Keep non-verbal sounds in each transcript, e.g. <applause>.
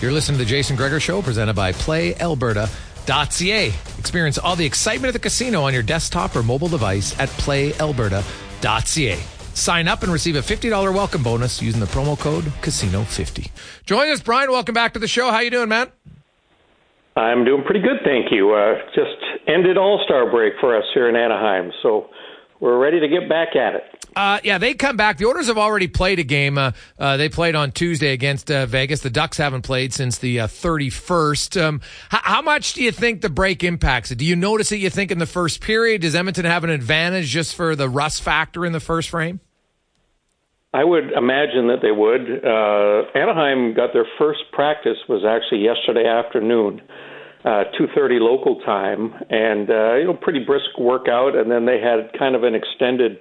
You're listening to the Jason Gregor Show, presented by PlayAlberta.ca. Experience all the excitement of the casino on your desktop or mobile device at PlayAlberta.ca. Sign up and receive a $50 welcome bonus using the promo code Casino50. Join us, Brian. Welcome back to the show. How you doing, man? I'm doing pretty good, thank you. Uh, just ended All Star break for us here in Anaheim, so we're ready to get back at it. Uh, yeah, they come back. The Oilers have already played a game. Uh, uh, they played on Tuesday against uh, Vegas. The Ducks haven't played since the 31st. Uh, um, h- how much do you think the break impacts it? Do you notice it, you think, in the first period? Does Edmonton have an advantage just for the rust factor in the first frame? I would imagine that they would. Uh, Anaheim got their first practice was actually yesterday afternoon uh, 2:30 local time, and uh, you know, pretty brisk workout. And then they had kind of an extended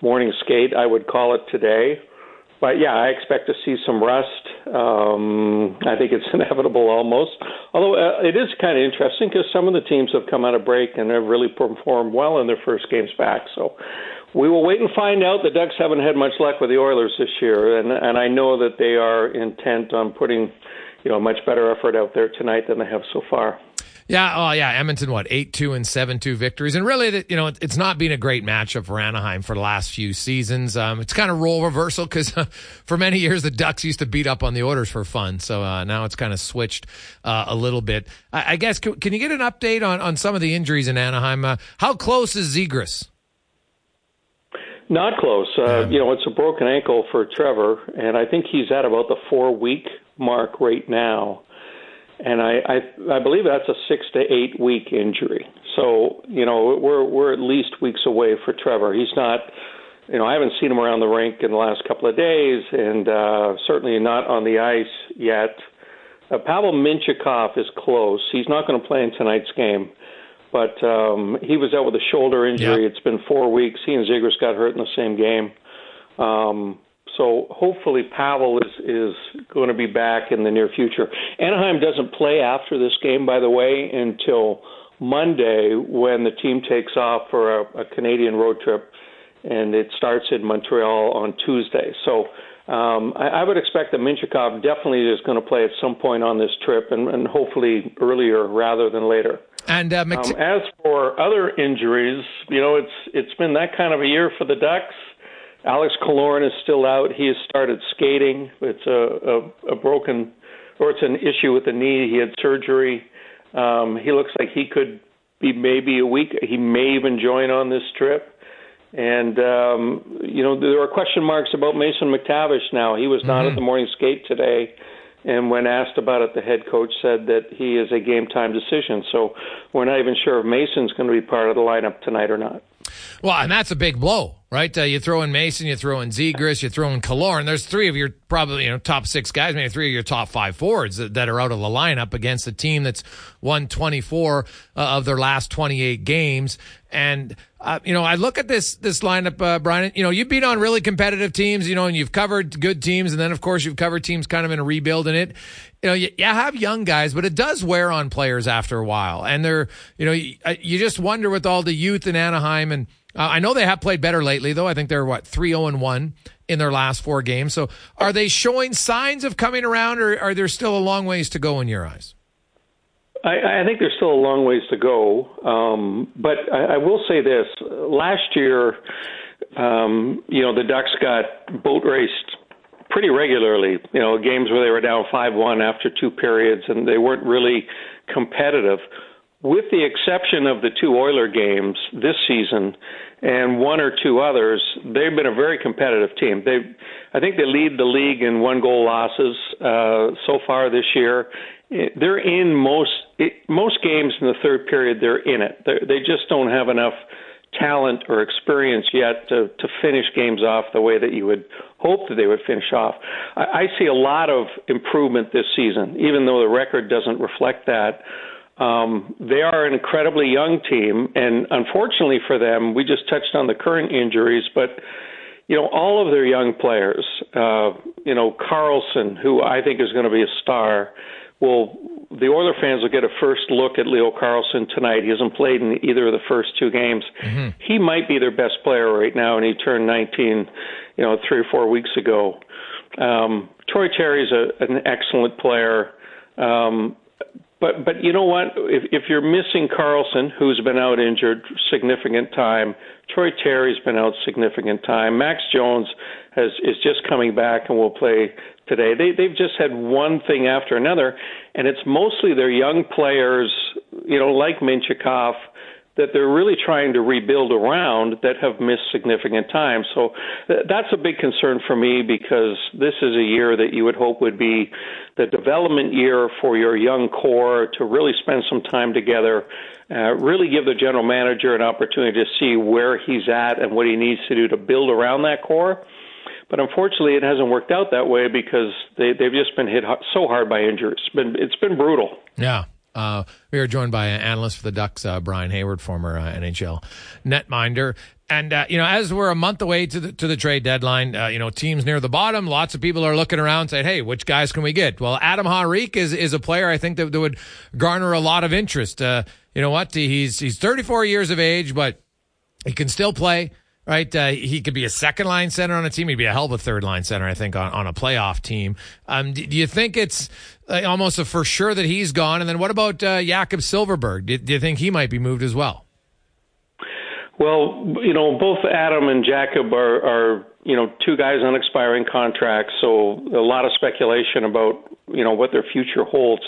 morning skate, I would call it today. But yeah, I expect to see some rust. Um, I think it's <laughs> inevitable almost. Although uh, it is kind of interesting because some of the teams have come out of break and have really performed well in their first games back. So we will wait and find out. The Ducks haven't had much luck with the Oilers this year, and and I know that they are intent on putting you know, much better effort out there tonight than they have so far. Yeah, oh yeah, Edmonton what eight two and seven two victories, and really, you know, it's not been a great matchup for Anaheim for the last few seasons. Um, it's kind of role reversal because uh, <laughs> for many years the Ducks used to beat up on the Oilers for fun, so uh, now it's kind of switched uh, a little bit. I, I guess can, can, you get an update on on some of the injuries in Anaheim? Uh, how close is Zegras? Not close. Uh, you know, it's a broken ankle for Trevor, and I think he's at about the four week mark right now, and I, I I believe that's a six to eight week injury. So you know we're we're at least weeks away for Trevor. He's not. You know, I haven't seen him around the rink in the last couple of days, and uh, certainly not on the ice yet. Uh, Pavel Mintyukov is close. He's not going to play in tonight's game, but um, he was out with a shoulder injury. Yep. It's been four weeks. He and Zegras got hurt in the same game. Um, so hopefully Pavel is is going to be back in the near future. Anaheim doesn't play after this game, by the way, until Monday when the team takes off for a, a Canadian road trip, and it starts in Montreal on Tuesday. So. Um, I, I would expect that Mintyukov definitely is going to play at some point on this trip, and, and hopefully earlier rather than later. And uh, um, as for other injuries, you know, it's it's been that kind of a year for the Ducks. Alex Killorn is still out. He has started skating. It's a, a, a broken, or it's an issue with the knee. He had surgery. Um, he looks like he could be maybe a week. He may even join on this trip. And um, you know there are question marks about Mason McTavish now. He was not mm-hmm. at the morning skate today, and when asked about it, the head coach said that he is a game time decision. So we're not even sure if Mason's going to be part of the lineup tonight or not. Well, and that's a big blow, right? Uh, you throw in Mason, you throw in Zegras, you throw in Killorn. There's three of your probably you know top six guys, maybe three of your top five forwards that, that are out of the lineup against a team that's won 24 uh, of their last 28 games. And uh, you know, I look at this this lineup, uh, Brian. You know, you've been on really competitive teams, you know, and you've covered good teams, and then of course you've covered teams kind of in a rebuild. And it, you know, you, you have young guys, but it does wear on players after a while. And they're, you know, you, uh, you just wonder with all the youth in Anaheim and uh, I know they have played better lately, though. I think they're what three zero oh and one in their last four games. So, are they showing signs of coming around, or are there still a long ways to go in your eyes? I, I think there's still a long ways to go, um, but I, I will say this: last year, um, you know, the Ducks got boat raced pretty regularly. You know, games where they were down five one after two periods, and they weren't really competitive with the exception of the two Oiler games this season and one or two others, they've been a very competitive team. They, I think they lead the league in one goal losses uh, so far this year. They're in most most games in the third period. They're in it. They're, they just don't have enough talent or experience yet to to finish games off the way that you would hope that they would finish off. I, I see a lot of improvement this season, even though the record doesn't reflect that. Um, they are an incredibly young team, and unfortunately for them, we just touched on the current injuries, but you know all of their young players. Uh, you know Carlsson, who I think is going to be a star. Well, the Oiler fans will get a first look at Leo Carlsson tonight. He hasn't played in either of the first two games. Mm-hmm. He might be their best player right now, and he turned 19, you know, three or four weeks ago. Um, Troy Terry's a, an excellent player. Um, but but you know what? If if you're missing Carlsson, who's been out injured significant time, Troy Terry's been out significant time. Max Jones has is just coming back and will play today. They they've just had one thing after another, and it's mostly their young players, you know, like Mintyukov that they're really trying to rebuild around that have missed significant time. So th- that's a big concern for me because this is a year that you would hope would be the development year for your young core to really spend some time together, uh, really give the general manager an opportunity to see where he's at and what he needs to do to build around that core. But unfortunately, it hasn't worked out that way because they, they've just been hit so hard by injuries. It's been, it's been brutal. Yeah. Uh, we are joined by an analyst for the Ducks, uh, Brian Hayward, former uh, NHL netminder. And uh, you know, as we're a month away to the to the trade deadline, uh, you know, teams near the bottom, lots of people are looking around, saying, "Hey, which guys can we get?" Well, Adam Henrique is is a player I think that, that would garner a lot of interest. Uh, you know what? He's he's 34 years of age, but he can still play right? Uh, he could be a second line center on a team. He'd be a hell of a third line center, I think, on, on a playoff team. Um, do, do, you think it's uh, almost for sure that he's gone? And then what about uh, Jakob Silfverberg? Do, do, you think he might be moved as well? Well, you know, both Adam and Jakob are, are you know two guys on expiring contracts, so a lot of speculation about you know what their future holds.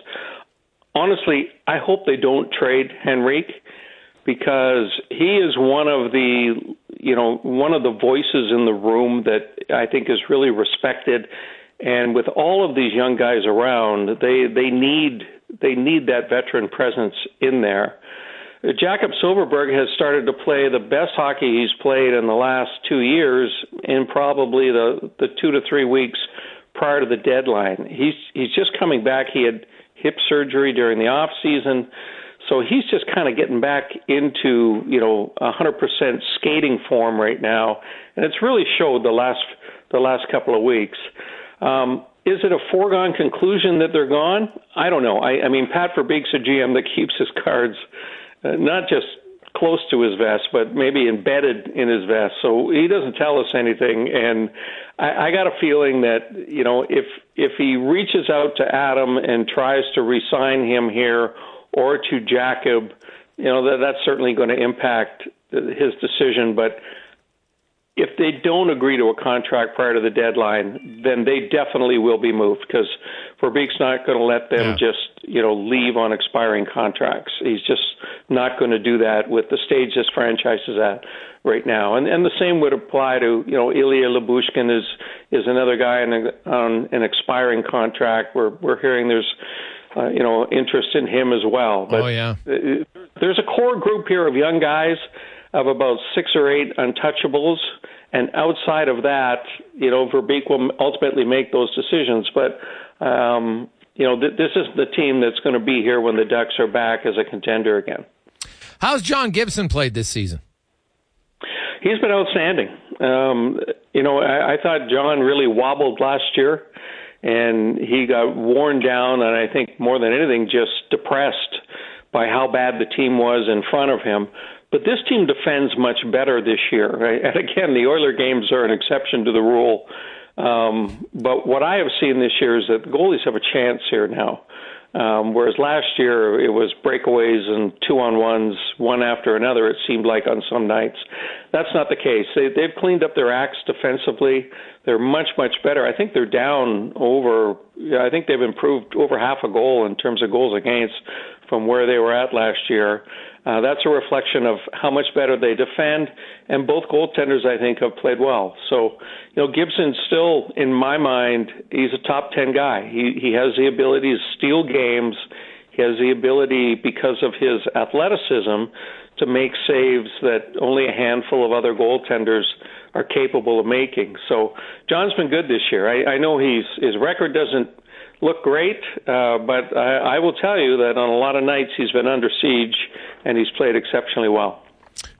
Honestly, I hope they don't trade Henrique because he is one of the you know one of the voices in the room that I think is really respected. And with all of these young guys around they they need they need that veteran presence in there. Jakob Silfverberg has started to play the best hockey he's played in the last 2 years in probably the the 2 to 3 weeks prior to the deadline. He's he's just coming back. He had hip surgery during the off season so he's just kind of getting back into you know 100% skating form right now, and it's really showed the last the last couple of weeks. Um, is it a foregone conclusion that they're gone? I don't know. I, I mean, Pat Verbeek's a GM that keeps his cards uh, not just close to his vest, but maybe embedded in his vest. So he doesn't tell us anything. And I, I got a feeling that you know if if he reaches out to Adam and tries to resign him here or to Jakob, you know that that's certainly going to impact his decision. But if they don't agree to a contract prior to the deadline, then they definitely will be moved because Verbeek's not going to let them yeah. just you know leave on expiring contracts. He's just not going to do that with the stage this franchise is at right now. And and the same would apply to you know Ilya Lyubushkin is is another guy on, a, on an expiring contract. We're we're hearing there's uh, you know interest in him as well. But oh yeah, there's a core group here of young guys of about six or eight untouchables, and outside of that, you know, Verbeek will ultimately make those decisions. But um, you know, th- this is the team that's going to be here when the Ducks are back as a contender again. How's John Gibson played this season? He's been outstanding. Um, you know, I, I thought John really wobbled last year and he got worn down, and I think more than anything, just depressed by how bad the team was in front of him. But this team defends much better this year. <laughs> And again, the Oiler games are an exception to the rule. Um, but what I have seen this year is that goalies have a chance here now. Um, whereas last year it was breakaways and two on ones, one after another, it seemed like on some nights. That's not the case. They, they've cleaned up their acts defensively. They're much, much better. I think they're down over, I think they've improved over half a goal in terms of goals against from where they were at last year. Uh, that's a reflection of how much better they defend, and both goaltenders, I think, have played well. So, you know, Gibson still, in my mind, he's a top ten guy. He he has the ability to steal games. He has the ability, because of his athleticism, to make saves that only a handful of other goaltenders are capable of making. So, John's been good this year. I, I know he's his record doesn't look great, uh, but I, I will tell you that on a lot of nights he's been under siege and he's played exceptionally well.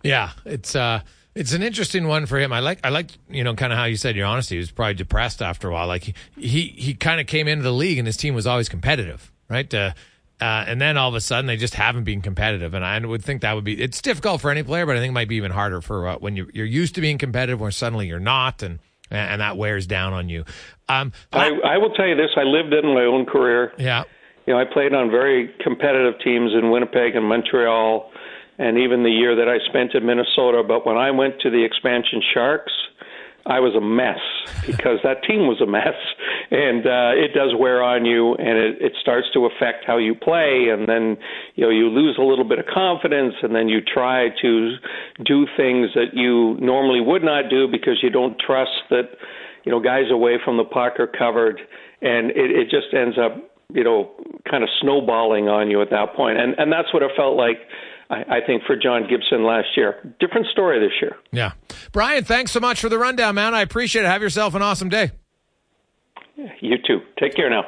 Yeah, it's uh, it's an interesting one for him. I like I like you know kind of how you said your honesty. He was probably depressed after a while. Like he he, he kind of came into the league and his team was always competitive, right? Uh, uh, and then all of a sudden they just haven't been competitive. And I would think that would be it's difficult for any player, but I think it might be even harder for uh, when you're you're used to being competitive, when suddenly you're not, and and that wears down on you. Um, I, I will tell you this: I lived in my own career. Yeah. You know, I played on very competitive teams in Winnipeg and Montreal, and even the year that I spent in Minnesota. But when I went to the expansion Sharks, I was a mess because that team was a mess, and uh, it does wear on you, and it, it starts to affect how you play, and then you know you lose a little bit of confidence, and then you try to do things that you normally would not do because you don't trust that you know guys away from the puck are covered, and it, it just ends up you know kind of snowballing on you at that point, and and that's what it felt like I, I think for John Gibson last year. Different story this year. Yeah. Brian, thanks so much for the rundown, man. I appreciate it. Have yourself an awesome day. You too. Take care now.